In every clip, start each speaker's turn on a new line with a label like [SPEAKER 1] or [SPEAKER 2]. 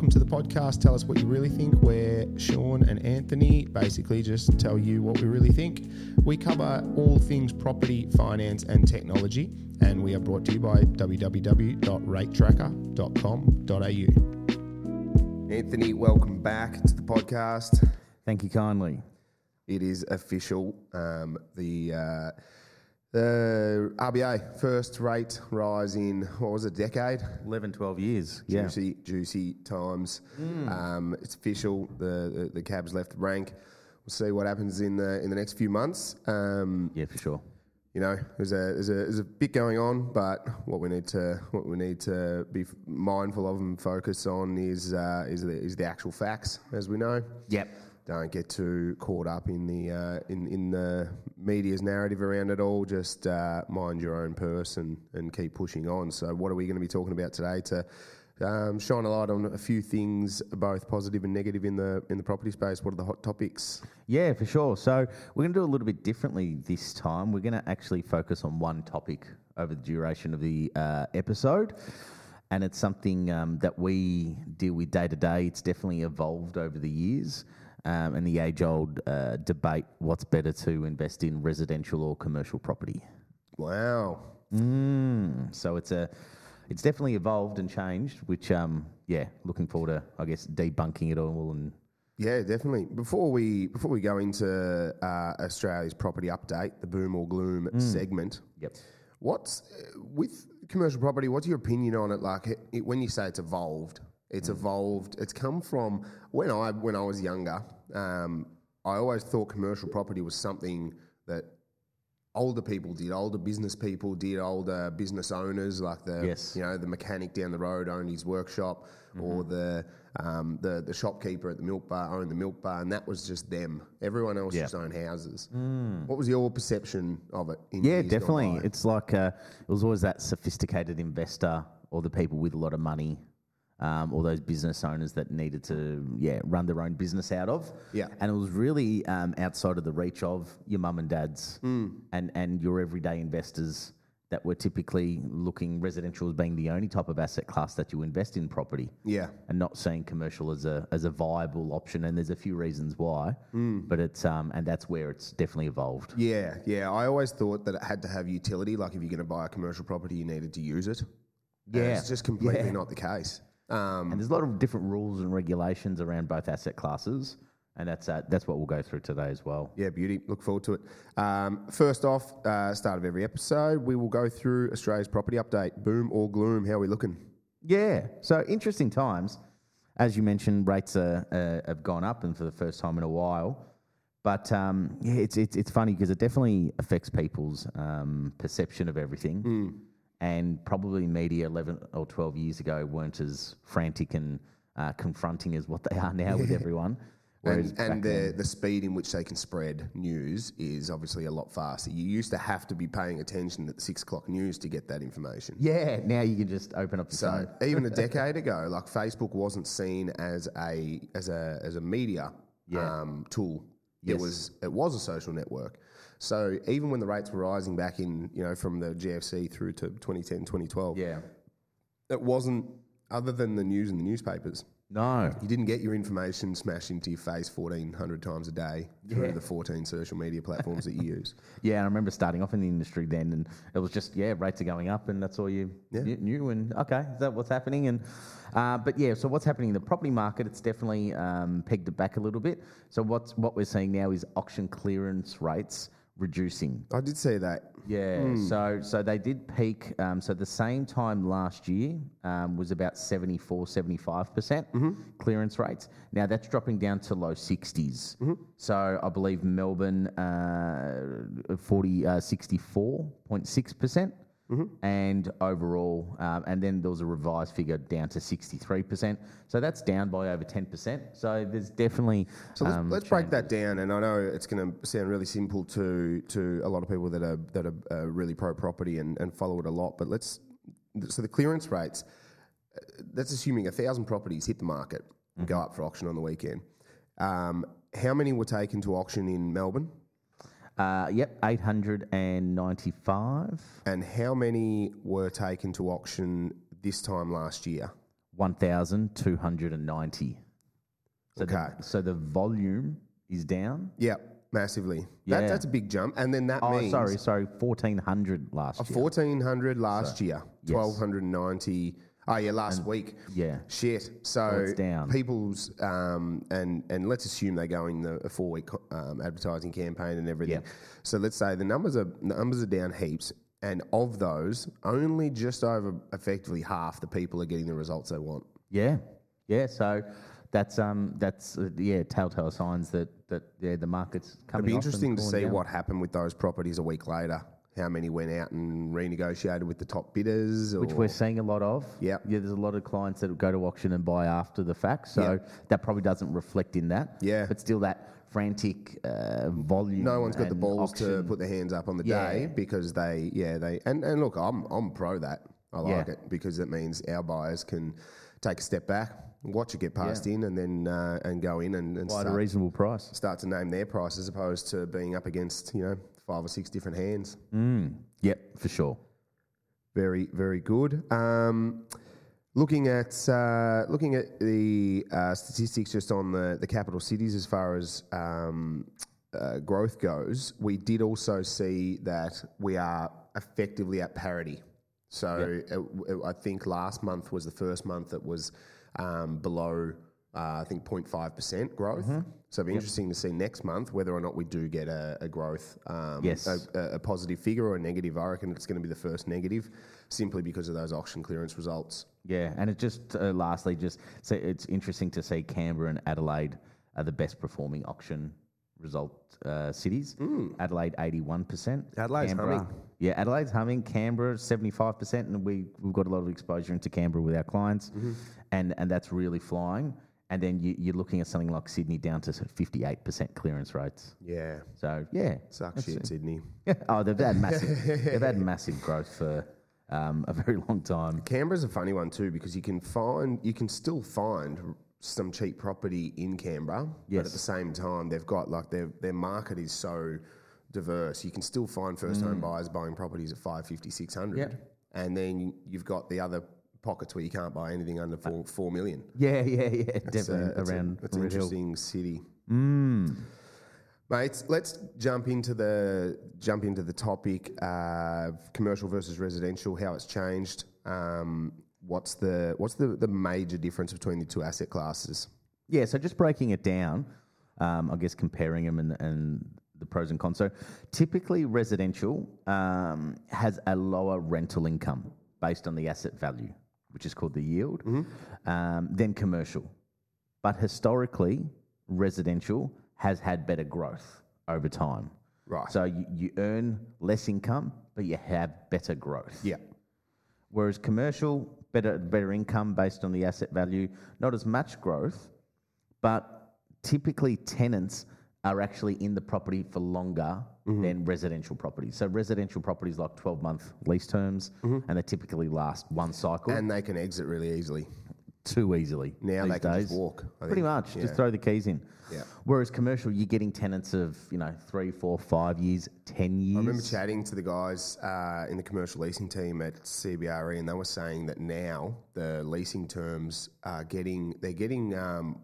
[SPEAKER 1] welcome to the podcast. Tell us what you really think. We're Sean and Anthony. Basically, just tell you what we really think. We cover all things property, finance, and technology, and we are brought to you by www.ratetracker.com.au. Anthony, welcome back to the podcast.
[SPEAKER 2] Thank you kindly.
[SPEAKER 1] It is official. Um, the uh, the RBA first rate rise in what was it, decade?
[SPEAKER 2] 11, 12 years. Yeah.
[SPEAKER 1] Juicy, juicy times. Um, it's official. The, the the cab's left the rank. We'll see what happens in the in the next few months. Um,
[SPEAKER 2] Yeah, for sure.
[SPEAKER 1] you know, there's a there's a there's a bit going on, but what we need to what we need to be mindful of and focus on is uh, is the is the actual facts, as we know.
[SPEAKER 2] Yep.
[SPEAKER 1] Don't get too caught up in the uh, in in the media's narrative around it all. Just uh, mind your own purse and, and keep pushing on. So, what are we going to be talking about today to um, shine a light on a few things, both positive and negative in the in the property space? What are the hot topics?
[SPEAKER 2] Yeah, for sure. So we're going to do a little bit differently this time. We're going to actually focus on one topic over the duration of the uh, episode. And it's something um, that we deal with day to day. It's definitely evolved over the years. Um, and the age old uh, debate what's better to invest in residential or commercial property.
[SPEAKER 1] Wow,
[SPEAKER 2] Mm, so it's a, it's definitely evolved and changed. Which, um, yeah, looking forward to, I guess, debunking it all and
[SPEAKER 1] Yeah, definitely. Before we before we go into uh, Australia's property update, the boom or gloom segment,
[SPEAKER 2] yep.
[SPEAKER 1] what's uh, with commercial property? What's your opinion on it? Like it, it- when you say it's evolved, it's evolved. It's come from when I when I was younger. Um, I always thought commercial property was something that older people did, older business people did, older business owners like the
[SPEAKER 2] Yes.
[SPEAKER 1] you know the mechanic down the road owned his workshop, or the um, the the shopkeeper at the milk bar owned the milk bar, and that was just them. Everyone else just owned houses. What was your perception of it? In
[SPEAKER 2] Yeah, definitely. It's like uh, it was always that sophisticated investor or the people with a lot of money, um, or those business owners that needed to yeah run their own business out of.
[SPEAKER 1] Yeah.
[SPEAKER 2] and it was really um, outside of the reach of your mum and dad's
[SPEAKER 1] Mm.
[SPEAKER 2] and and your everyday investors that were typically looking residential as being the only type of asset class that you invest in property.
[SPEAKER 1] Yeah.
[SPEAKER 2] and not seeing commercial as a as a viable option. And there's a few reasons why,
[SPEAKER 1] Mm.
[SPEAKER 2] but it's um and that's where it's definitely evolved.
[SPEAKER 1] Yeah, yeah. I always thought that it had to have utility. Like if you're going to buy a commercial property, you needed to use it. And
[SPEAKER 2] Yeah,
[SPEAKER 1] it's just completely
[SPEAKER 2] yeah.
[SPEAKER 1] not the case. Um,
[SPEAKER 2] And there's a lot of different rules and regulations around both asset classes, and that's uh, that's what we'll go through today as well.
[SPEAKER 1] yeah, beauty. Look forward to it. Um, first off, uh, start of every episode, we will go through Australia's property update. Boom or gloom? How are we looking?
[SPEAKER 2] Yeah, so interesting times. As you mentioned, rates are, uh, have gone up, and for the first time in a while. But um, yeah, it's it's, it's funny because it definitely affects people's um, perception of everything. And probably media 11 or 12 years ago weren't as frantic and uh, confronting as what they are now with everyone. Whereas
[SPEAKER 1] And,
[SPEAKER 2] back
[SPEAKER 1] and
[SPEAKER 2] then-
[SPEAKER 1] the, the speed in which they can spread news is obviously a lot faster. You used to have to be paying attention at the six o'clock news to get that information.
[SPEAKER 2] Yeah, now you can just open up
[SPEAKER 1] So
[SPEAKER 2] phone.
[SPEAKER 1] even a decade ago, like Facebook wasn't seen as a as a as a media
[SPEAKER 2] Yeah.
[SPEAKER 1] um, tool.
[SPEAKER 2] Yes.
[SPEAKER 1] It was it was a social network. So even when the rates were rising back in you know from the GFC through to 2010 2012,
[SPEAKER 2] Yeah.
[SPEAKER 1] it wasn't other than the news and the newspapers.
[SPEAKER 2] No.
[SPEAKER 1] You didn't get your information smashed into your face 1400 times a day through
[SPEAKER 2] Yeah.
[SPEAKER 1] the 14 social media platforms that you use.
[SPEAKER 2] Yeah, and I remember starting off in the industry then, and it was just yeah, rates are going up, and that's all you
[SPEAKER 1] Yeah.
[SPEAKER 2] knew- knew. And okay, is that what's happening? And uh, but yeah, so what's happening in the property market? It's definitely um, pegged it back a little bit. So what's what we're seeing now is auction clearance rates reducing.
[SPEAKER 1] I did see that.
[SPEAKER 2] Yeah, so so they did peak. Um, so the same time last year um, was about 74, 75 percent clearance rates. Now that's dropping down to low 60s. So I believe Melbourne uh, 40, uh, 64.6 percent. And overall, um, and then there was a revised figure down to 63%. So that's down by over 10%. So there's definitely.
[SPEAKER 1] So let's,
[SPEAKER 2] um,
[SPEAKER 1] let's break that down. And I know it's going to sound really simple to to a lot of people that are that are uh, really pro property and, and follow it a lot. But let's so the clearance rates. uh, That's assuming a thousand properties hit the market and go up for auction on the weekend. Um, how many were taken to auction in Melbourne,
[SPEAKER 2] Uh, yep, 895.
[SPEAKER 1] and how many were taken to auction this time last year?
[SPEAKER 2] 1,290. So,
[SPEAKER 1] Okay.
[SPEAKER 2] the, so the volume is down.
[SPEAKER 1] Yep, massively.
[SPEAKER 2] Yeah.
[SPEAKER 1] That, that's a big jump. And then that
[SPEAKER 2] Oh,
[SPEAKER 1] means
[SPEAKER 2] sorry, sorry, 1,400 last year.
[SPEAKER 1] 1400 last year,
[SPEAKER 2] Yes.
[SPEAKER 1] 1290. Oh, yeah, last week.
[SPEAKER 2] Yeah.
[SPEAKER 1] Shit. So people's um, and and let's assume they go in the a four week um, advertising campaign and everything.
[SPEAKER 2] Yeah.
[SPEAKER 1] So let's say the numbers are the numbers are down heaps, and of those, only just over effectively half the people are getting the results they want.
[SPEAKER 2] Yeah, yeah. So that's um that's uh, yeah telltale signs that that yeah the market's coming.
[SPEAKER 1] It'd be interesting to see
[SPEAKER 2] down.
[SPEAKER 1] what happened with those properties a week later. How many went out and renegotiated with the top bidders? Or,
[SPEAKER 2] which we're seeing a lot of.
[SPEAKER 1] Yep.
[SPEAKER 2] Yeah, there's a lot of clients that go to auction and buy after the fact. So that probably doesn't reflect in that.
[SPEAKER 1] Yeah.
[SPEAKER 2] But still, that frantic uh, volume.
[SPEAKER 1] no one's got the balls to put their hands up on the
[SPEAKER 2] Yeah.
[SPEAKER 1] day because they, yeah, they, and, and look, I'm, I'm pro that. I like
[SPEAKER 2] Yeah.
[SPEAKER 1] it because it means our buyers can take a step back, watch it get passed in, and then uh, and go in and, and
[SPEAKER 2] Buy at a reasonable price.
[SPEAKER 1] start to name their price as opposed to being up against you know five or six different hands.
[SPEAKER 2] Mm. Yep, for sure.
[SPEAKER 1] Very, very good. Um, looking at uh, looking at the uh, statistics just on the, the capital cities as far as um, uh, growth goes, we did also see that we are effectively at parity. So uh, uh, I think last month was the first month that was um, below. Uh, I think 0.5% growth. So it'll be interesting to see next month whether or not we do get a, a growth, um,
[SPEAKER 2] Yes.
[SPEAKER 1] a, a- positive figure or a negative. I reckon it's going to be the first negative simply because of those auction clearance results.
[SPEAKER 2] Yeah, and it just uh, lastly, just so it's interesting to see Canberra and Adelaide are the best performing auction result uh, cities. Adelaide eighty one percent.
[SPEAKER 1] Adelaide's humming.
[SPEAKER 2] Yeah, Adelaide's humming. Canberra seventy five percent, and we we've got a lot of exposure into Canberra with our clients,
[SPEAKER 1] Mm-hmm.
[SPEAKER 2] and and that's really flying. And then you, you're looking at something like Sydney down to fifty eight percent clearance rates.
[SPEAKER 1] Yeah.
[SPEAKER 2] So yeah,
[SPEAKER 1] Suck shit, Sydney.
[SPEAKER 2] oh, they've had massive, they've had massive growth for um, a very long time.
[SPEAKER 1] Canberra's a funny one too because you can find you can still find some cheap property in Canberra, but at
[SPEAKER 2] Yes.
[SPEAKER 1] the same time they've got like their their market is so diverse. You can still find first home buyers buying properties at 550, 600.
[SPEAKER 2] Mm. Yep.
[SPEAKER 1] And then you've got the other pockets where you can't buy anything under four, four million.
[SPEAKER 2] Yeah, yeah, yeah,
[SPEAKER 1] It's a-
[SPEAKER 2] definitely
[SPEAKER 1] it's a-
[SPEAKER 2] around
[SPEAKER 1] It's an
[SPEAKER 2] Red Hill.
[SPEAKER 1] interesting city.
[SPEAKER 2] Mm.
[SPEAKER 1] Mates, let's jump into the jump into the topic uh, commercial versus residential, how it's changed. Um, what's the what's the, the major difference between the two asset classes?
[SPEAKER 2] Yeah, so just breaking it down, um, I guess comparing them and, and the pros and cons. So typically, residential um, has a lower rental income based on the asset value, which is called the yield, um, than commercial. But historically, residential has had better growth over time.
[SPEAKER 1] Right.
[SPEAKER 2] So you, you earn less income, but you have better growth.
[SPEAKER 1] Yeah.
[SPEAKER 2] Whereas commercial, better better income based on the asset value, not as much growth, but typically tenants are actually in the property for longer than residential properties. So residential properties like 12 month lease terms, and they typically last one cycle
[SPEAKER 1] And they can exit really easily.
[SPEAKER 2] too easily.
[SPEAKER 1] Now they can
[SPEAKER 2] days.
[SPEAKER 1] just walk. I
[SPEAKER 2] Pretty
[SPEAKER 1] think.
[SPEAKER 2] much,
[SPEAKER 1] Yeah.
[SPEAKER 2] just throw the keys in.
[SPEAKER 1] Yeah.
[SPEAKER 2] Whereas commercial, you're getting tenants of you know three, four, five years, ten years.
[SPEAKER 1] I remember chatting to the guys uh, in the commercial leasing team at CBRE, and they were saying that now the leasing terms are getting they're getting um,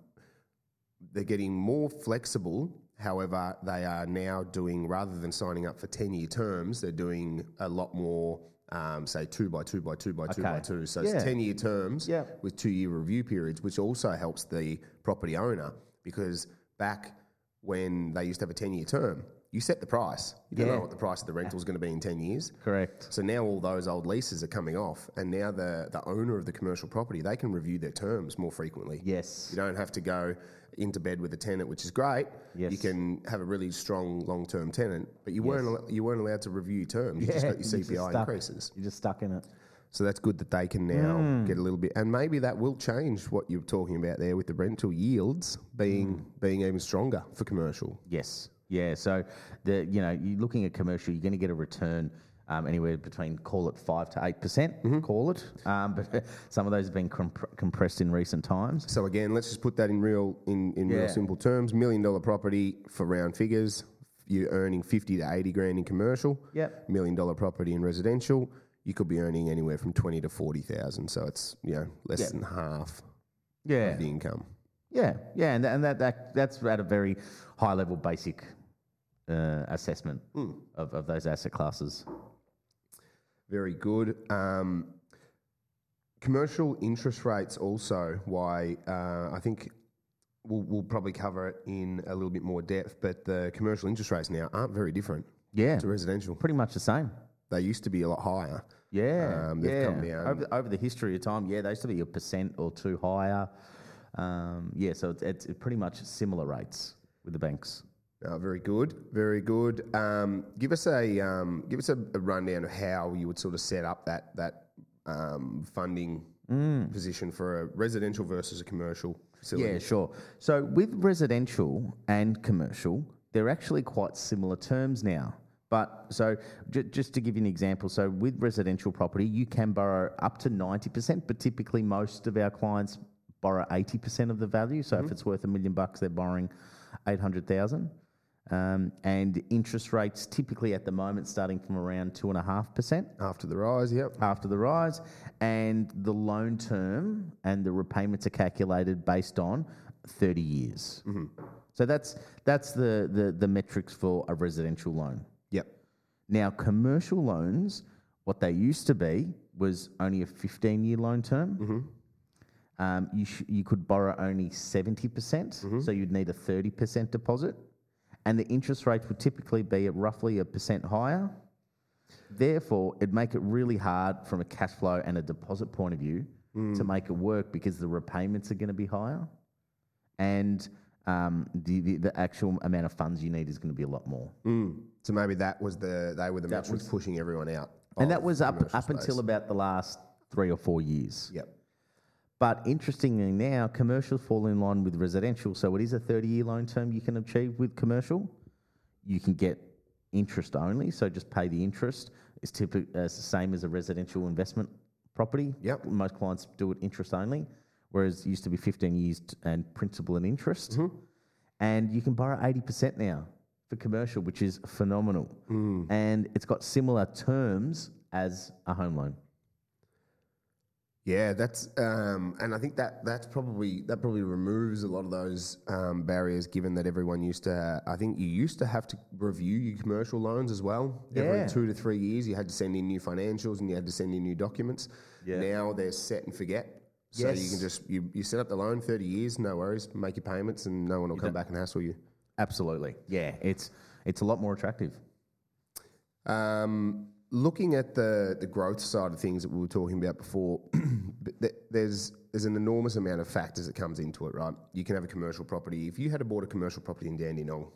[SPEAKER 1] they're getting more flexible. However, they are now doing rather than signing up for ten year terms, they're doing a lot more. Um, say two by two by two by two by two. So
[SPEAKER 2] Yeah.
[SPEAKER 1] it's ten year terms
[SPEAKER 2] Yeah.
[SPEAKER 1] with two year review periods, which also helps the property owner because back when they used to have a 10 year term, you set the price. You don't
[SPEAKER 2] Yeah.
[SPEAKER 1] know what the price of the rental is going to be in 10 years.
[SPEAKER 2] Correct.
[SPEAKER 1] So now all those old leases are coming off, and now the, the owner of the commercial property, they can review their terms more frequently.
[SPEAKER 2] Yes.
[SPEAKER 1] You don't have to go into bed with a tenant, which is great.
[SPEAKER 2] Yes.
[SPEAKER 1] You can have a really strong long term tenant, but you weren't al- you weren't allowed to review terms. You just got your CPI
[SPEAKER 2] stuck.
[SPEAKER 1] increases.
[SPEAKER 2] You're just stuck in it.
[SPEAKER 1] So that's good that they can now
[SPEAKER 2] Hmm.
[SPEAKER 1] get a little bit, and maybe that will change what you're talking about there with the rental yields being
[SPEAKER 2] Hmm.
[SPEAKER 1] being even stronger for commercial.
[SPEAKER 2] Yes. Yeah. So the you know you're looking at commercial, you're going to get a return um, anywhere between call it five to eight percent. Call it, um, but some of those have been comp- compressed in recent times.
[SPEAKER 1] So again, let's just put that in real in, in real simple terms. Million dollar property for round figures, you're earning fifty to eighty grand in commercial.
[SPEAKER 2] Yep.
[SPEAKER 1] Million dollar property in residential, you could be earning anywhere from twenty to forty thousand. So it's you know less
[SPEAKER 2] Yeah.
[SPEAKER 1] than half
[SPEAKER 2] Yeah,
[SPEAKER 1] of the income.
[SPEAKER 2] Yeah, yeah, and, and that, that that's at a very high level basic uh, assessment of, of those asset classes.
[SPEAKER 1] Very good. Um, commercial interest rates also. Why uh, I think we'll, we'll probably cover it in a little bit more depth. But the commercial interest rates now aren't very different
[SPEAKER 2] Yeah,
[SPEAKER 1] to residential.
[SPEAKER 2] pretty much the same.
[SPEAKER 1] They used to be a lot higher.
[SPEAKER 2] Yeah,
[SPEAKER 1] Um, they've
[SPEAKER 2] yeah.
[SPEAKER 1] come down.
[SPEAKER 2] Over, over the history of time, yeah, they used to be a percent or two higher. Um, yeah, so it's, it's pretty much similar rates with the banks.
[SPEAKER 1] Uh, very good, very good. Um, give us a um, give us a, a rundown of how you would sort of set up that that um, funding position for a residential versus a commercial facility.
[SPEAKER 2] Yeah, sure. So with residential and commercial, they're actually quite similar terms now. But so j- just to give you an example, so with residential property, you can borrow up to 90%, but typically most of our clients borrow 80% of the value. So if mm-hmm. it's worth a million bucks, they're borrowing 800,000. Um, and interest rates typically at the moment starting from around 2.5%
[SPEAKER 1] After the rise, yep.
[SPEAKER 2] after the rise, and the loan term and the repayments are calculated based on 30 years. Mm-hmm. So that's that's the, the the metrics for a residential loan.
[SPEAKER 1] Yep.
[SPEAKER 2] Now, commercial loans, what they used to be was only a 15 year loan term. Mm-hmm. Um, you, sh- you could borrow only 70%, percent so you'd need a 30% deposit. And the interest rates would typically be at roughly a percent higher. Therefore, it'd make it really hard from a cash flow and a deposit point of view to make it work because the repayments are going to be higher. And um, the, the, the actual amount of funds you need is going to be a lot more.
[SPEAKER 1] Mm. So maybe that was the they were the that metrics pushing everyone out.
[SPEAKER 2] And that was up, up until about the last three or four years.
[SPEAKER 1] Yep.
[SPEAKER 2] But interestingly now, commercials fall in line with residential. So it is a 30 year loan term you can achieve with commercial. You can get interest only, so just pay the interest. It's typically uh, the same as a residential investment property.
[SPEAKER 1] Yep.
[SPEAKER 2] Most clients do it interest only, whereas it used to be 15 years t- and principal and interest. And you can borrow 80% now for commercial, which is phenomenal. And it's got similar terms as a home loan.
[SPEAKER 1] Yeah, that's um, and I think that that's probably that probably removes a lot of those um, barriers. Given that everyone used to, I think you used to have to review your commercial loans as well.
[SPEAKER 2] Yeah.
[SPEAKER 1] Every two to three years, you had to send in new financials and you had to send in new documents.
[SPEAKER 2] Yeah.
[SPEAKER 1] Now they're set and forget. So you can just you, you set up the loan thirty years, no worries, make your payments, and no one will come back and hassle you.
[SPEAKER 2] Absolutely. Yeah, it's it's a lot more attractive.
[SPEAKER 1] Um, looking at the the growth side of things that we were talking about before, there's there's an enormous amount of factors that comes into it, right? You can have a commercial property. If you had bought a commercial property in Dandenong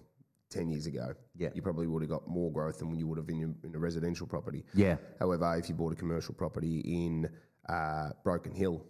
[SPEAKER 1] ten years ago,
[SPEAKER 2] Yeah.
[SPEAKER 1] you probably would have got more growth than you would have in, your, in a residential property.
[SPEAKER 2] Yeah.
[SPEAKER 1] However, if you bought a commercial property in uh, Broken Hill,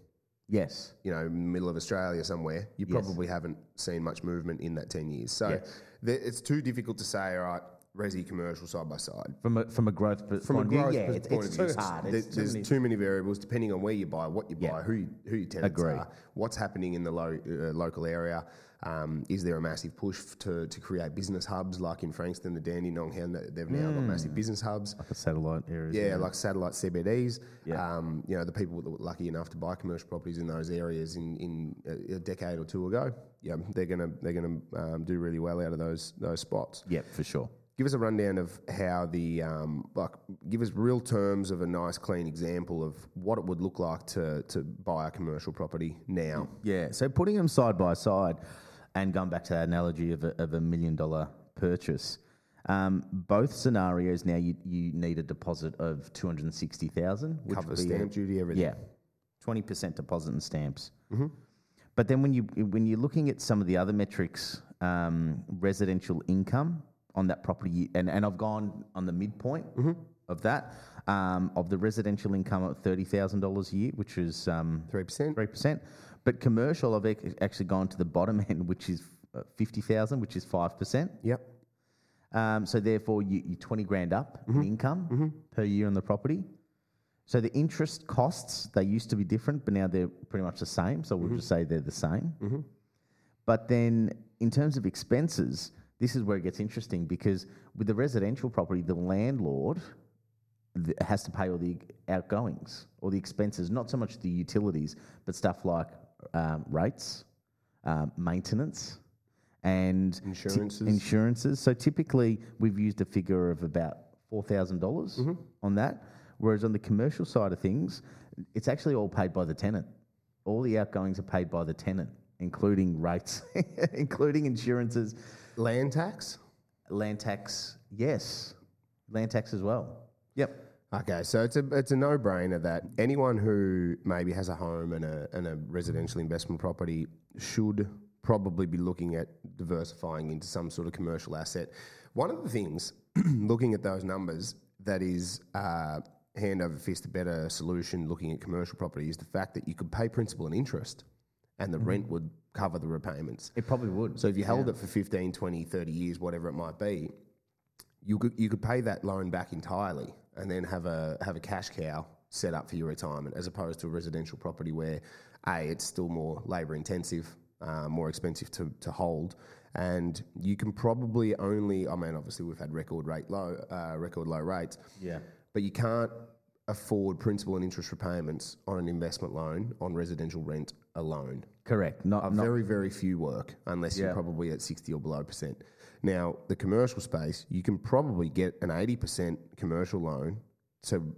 [SPEAKER 2] Yes.
[SPEAKER 1] you know, middle of Australia somewhere, you
[SPEAKER 2] Yes.
[SPEAKER 1] probably haven't seen much movement in that 10 years. So th- it's too difficult to say, all right, resi commercial side by side.
[SPEAKER 2] From a from a growth p-
[SPEAKER 1] From a growth
[SPEAKER 2] yeah, it's,
[SPEAKER 1] point
[SPEAKER 2] it's
[SPEAKER 1] of
[SPEAKER 2] too
[SPEAKER 1] view,
[SPEAKER 2] hard.
[SPEAKER 1] there-
[SPEAKER 2] It's too
[SPEAKER 1] there's
[SPEAKER 2] many-
[SPEAKER 1] too many variables depending on where you buy, what you buy,
[SPEAKER 2] Yeah.
[SPEAKER 1] who, you, who your tenants
[SPEAKER 2] Agree.
[SPEAKER 1] are, what's happening in the lo- uh, local area. Um, is there a massive push to, to create business hubs like in Frankston, the Dandenong, they've now got massive business hubs.
[SPEAKER 2] like a satellite areas.
[SPEAKER 1] Yeah, like satellite CBDs.
[SPEAKER 2] Yeah.
[SPEAKER 1] Um, you know, the people that were lucky enough to buy commercial properties in those areas in, in a, a decade or two ago, yeah, they're gonna they're gonna um, do really well out of those those spots.
[SPEAKER 2] yeah, for sure.
[SPEAKER 1] Give us a rundown of how the um, like. Give us real terms of a nice, clean example of what it would look like to to buy a commercial property now.
[SPEAKER 2] Yeah, so putting them side by side, and going back to that analogy of a, of a million dollar purchase, um, both scenarios now you, you need a deposit of two hundred and sixty thousand, which
[SPEAKER 1] Cover
[SPEAKER 2] would be a-
[SPEAKER 1] stamp duty, everything.
[SPEAKER 2] Yeah, twenty percent deposit and stamps. But then when you when you're looking at some of the other metrics, um, residential income on that property, and, and I've gone on the midpoint of that um, of the residential income at thirty thousand dollars a year, which is um,
[SPEAKER 1] Three percent.
[SPEAKER 2] three percent. But commercial, I've ac- actually gone to the bottom end, which is uh, fifty thousand, which is five percent.
[SPEAKER 1] Yep.
[SPEAKER 2] Um, so therefore, you, you twenty grand up in income per year on the property. So the interest costs they used to be different, but now they're pretty much the same. So we'll just say they're the same. But then in terms of expenses, this is where it gets interesting because with the residential property, the landlord has to pay all the outgoings or the expenses, not so much the utilities, but stuff like um, rates, um, maintenance, and
[SPEAKER 1] Insurances.
[SPEAKER 2] insurances. So typically, we've used a figure of about four dollars
[SPEAKER 1] Mm-hmm.
[SPEAKER 2] on that. Whereas on the commercial side of things, it's actually all paid by the tenant. All the outgoings are paid by the tenant, including rates, including insurances,
[SPEAKER 1] Land tax?
[SPEAKER 2] land tax. Yes, land tax as well. Yep.
[SPEAKER 1] Okay, so it's a it's a no brainer that anyone who maybe has a home and a and a residential investment property should probably be looking at diversifying into some sort of commercial asset. One of the things, looking at those numbers, that is uh, hand over fist a better solution looking at commercial property is the fact that you could pay principal and interest, and the rent would cover the repayments.
[SPEAKER 2] It probably would.
[SPEAKER 1] So if you held it for 15, 20, 30 years, whatever it might be, you could you could pay that loan back entirely and then have a have a cash cow set up for your retirement as opposed to a residential property where a it's still more labor intensive, uh, more expensive to, to hold, and you can probably only I mean obviously we've had record rate low uh, record low rates,
[SPEAKER 2] Yeah.
[SPEAKER 1] but you can't afford principal and interest repayments on an investment loan on residential rent alone
[SPEAKER 2] Correct. Not, not
[SPEAKER 1] very, very few work unless you're probably at 60 or below percent. Now, the commercial space, you can probably get an 80% commercial loan to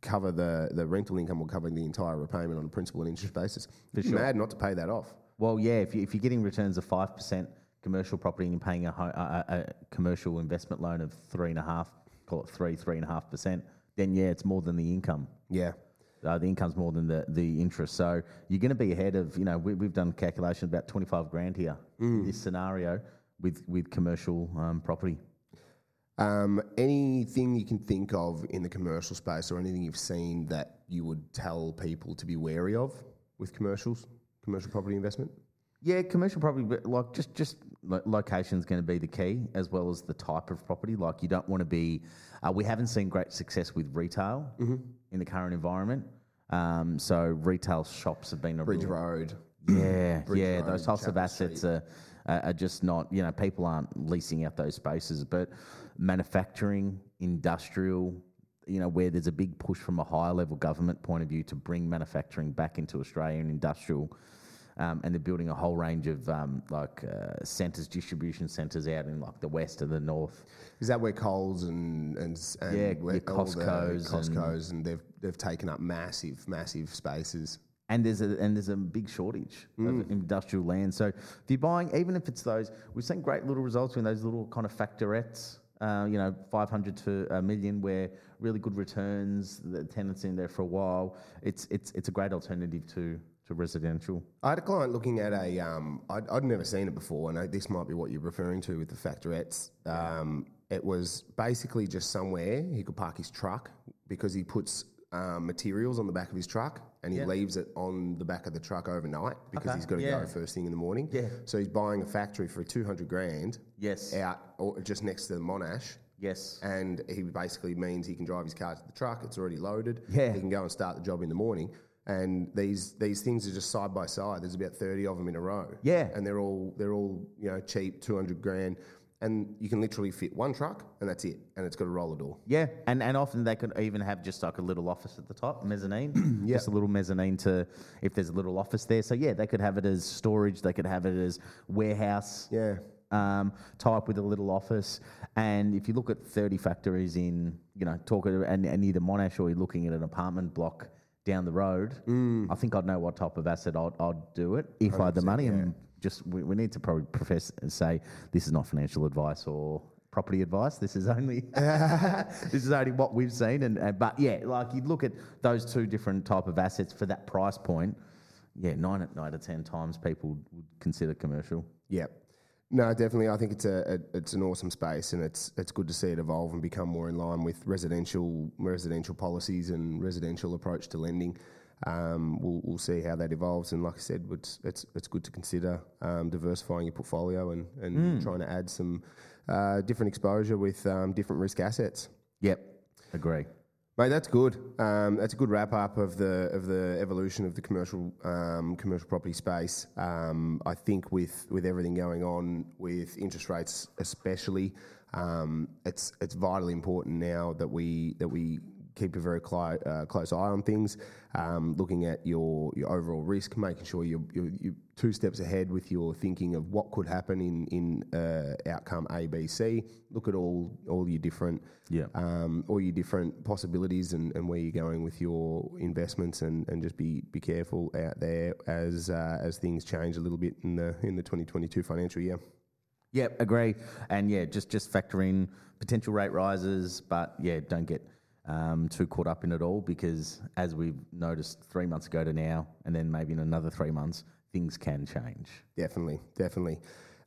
[SPEAKER 1] cover the, the rental income or cover the entire repayment on a principal and interest basis. You're
[SPEAKER 2] sure.
[SPEAKER 1] mad not to pay that off.
[SPEAKER 2] well, yeah. If, you, if you're getting returns of five percent commercial property and you're paying a, ho- a, a, a commercial investment loan of three and a half, call it three, three and a half percent, then yeah, it's more than the income.
[SPEAKER 1] Yeah.
[SPEAKER 2] Uh, the income's more than the, the interest. So you're going to be ahead of, you know, we, we've done calculations about 25 grand here in this scenario with, with commercial um, property.
[SPEAKER 1] Um, anything you can think of in the commercial space or anything you've seen that you would tell people to be wary of with commercials, commercial property investment?
[SPEAKER 2] Yeah, commercial property, but like just just lo- location's going to be the key as well as the type of property. Like you don't want to be. Uh, we haven't seen great success with retail in the current environment. Um, so retail shops have been a
[SPEAKER 1] Bridge
[SPEAKER 2] real,
[SPEAKER 1] Road.
[SPEAKER 2] yeah,
[SPEAKER 1] Bridge
[SPEAKER 2] yeah.
[SPEAKER 1] Road,
[SPEAKER 2] those types of
[SPEAKER 1] Chapel
[SPEAKER 2] assets are, are are just not. You know, people aren't leasing out those spaces, but manufacturing, industrial. You know, where there's a big push from a higher level government point of view to bring manufacturing back into Australia and industrial, um, and they're building a whole range of um, like uh, centres, distribution centres out in like the west and the north.
[SPEAKER 1] Is that where Coles and and, and
[SPEAKER 2] Yeah,
[SPEAKER 1] where all the
[SPEAKER 2] Costcos and-
[SPEAKER 1] Costco's and, they've they've taken up massive massive spaces.
[SPEAKER 2] And there's a and there's a big shortage of industrial land. So if you're buying, even if it's those, we've seen great little results in those little kind of factorettes. Uh, you know, 500 to a million, where really good returns. The tenants in there for a while. It's it's it's a great alternative to to residential.
[SPEAKER 1] I had a client looking at a. Um, I'd, I'd never seen it before, and this might be what you're referring to with the factorettes. Um, it was basically just somewhere he could park his truck because he puts um, materials on the back of his truck and he leaves it on the back of the truck overnight because
[SPEAKER 2] Okay,
[SPEAKER 1] he's got to
[SPEAKER 2] yeah.
[SPEAKER 1] go first thing in the morning.
[SPEAKER 2] Yeah.
[SPEAKER 1] So he's buying a factory for 200 grand
[SPEAKER 2] Yes.
[SPEAKER 1] out or just next to the Monash.
[SPEAKER 2] Yes.
[SPEAKER 1] and he basically means he can drive his car to the truck. It's already loaded.
[SPEAKER 2] Yeah.
[SPEAKER 1] he can go and start the job in the morning. And these these things are just side by side. There's about thirty of them in a row.
[SPEAKER 2] Yeah.
[SPEAKER 1] and they're all they're all you know cheap, two hundred grand, and you can literally fit one truck, and that's it. And it's got a roller door.
[SPEAKER 2] Yeah, and, and often they could even have just like a little office at the top, mezzanine. Just a little mezzanine to if there's a little office there. So yeah, they could have it as storage. They could have it as warehouse.
[SPEAKER 1] Yeah,
[SPEAKER 2] Um, up with a little office. And if you look at 30 factories in, you know, talk at, and, and either Monash or you're looking at an apartment block down the road, I think I'd know what type of asset I'd, I'd do it if I had the money. And just we, we need to probably profess and say this is not financial advice or property advice. This is only this is only what we've seen. And, and but yeah, like you look at those two different type of assets for that price point. Yeah, nine nine to ten times people would consider commercial.
[SPEAKER 1] yeah. No, definitely. I think it's a, a it's an awesome space, and it's it's good to see it evolve and become more in line with residential residential policies and residential approach to lending. Um, we'll, we'll see how that evolves, and like I said, it's it's, it's good to consider um, diversifying your portfolio and, and trying to add some uh, different exposure with um, different risk assets.
[SPEAKER 2] Yep, agree.
[SPEAKER 1] Mate, that's good. Um, that's a good wrap up of the of the evolution of the commercial um, commercial property space. Um, I think with with everything going on with interest rates, especially, um, it's it's vitally important now that we that we keep a very cli- uh, close eye on things, um, looking at your, your overall risk, making sure you're, you're, you're two steps ahead with your thinking of what could happen in in uh, outcome A, B, C. Look at all all your different
[SPEAKER 2] Yeah.
[SPEAKER 1] um, all your different possibilities and, and where you're going with your investments, and, and just be be careful out there as uh, as things change a little bit in the in the 2022 financial year.
[SPEAKER 2] Yeah, agree. And yeah, just just factor in potential rate rises, but yeah, don't get um, too caught up in it all because as we've noticed three months ago to now, and then maybe in another three months, things can change.
[SPEAKER 1] Definitely, definitely.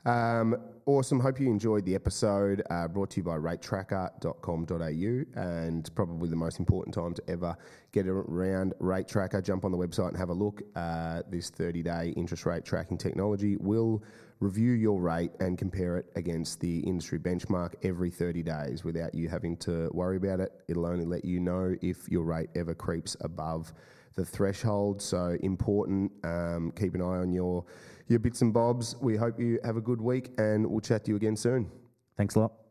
[SPEAKER 1] Um, awesome. Hope you enjoyed the episode uh, brought to you by ratetracker.com.au. And probably the most important time to ever get around Rate Tracker. Jump on the website and have a look. Uh, this 30 day interest rate tracking technology will review your rate and compare it against the industry benchmark every 30 days without you having to worry about it. It'll only let you know if your rate ever creeps above the threshold. So important. Um, keep an eye on your your bits and bobs. We hope you have a good week, and we'll chat to you again soon.
[SPEAKER 2] Thanks a lot.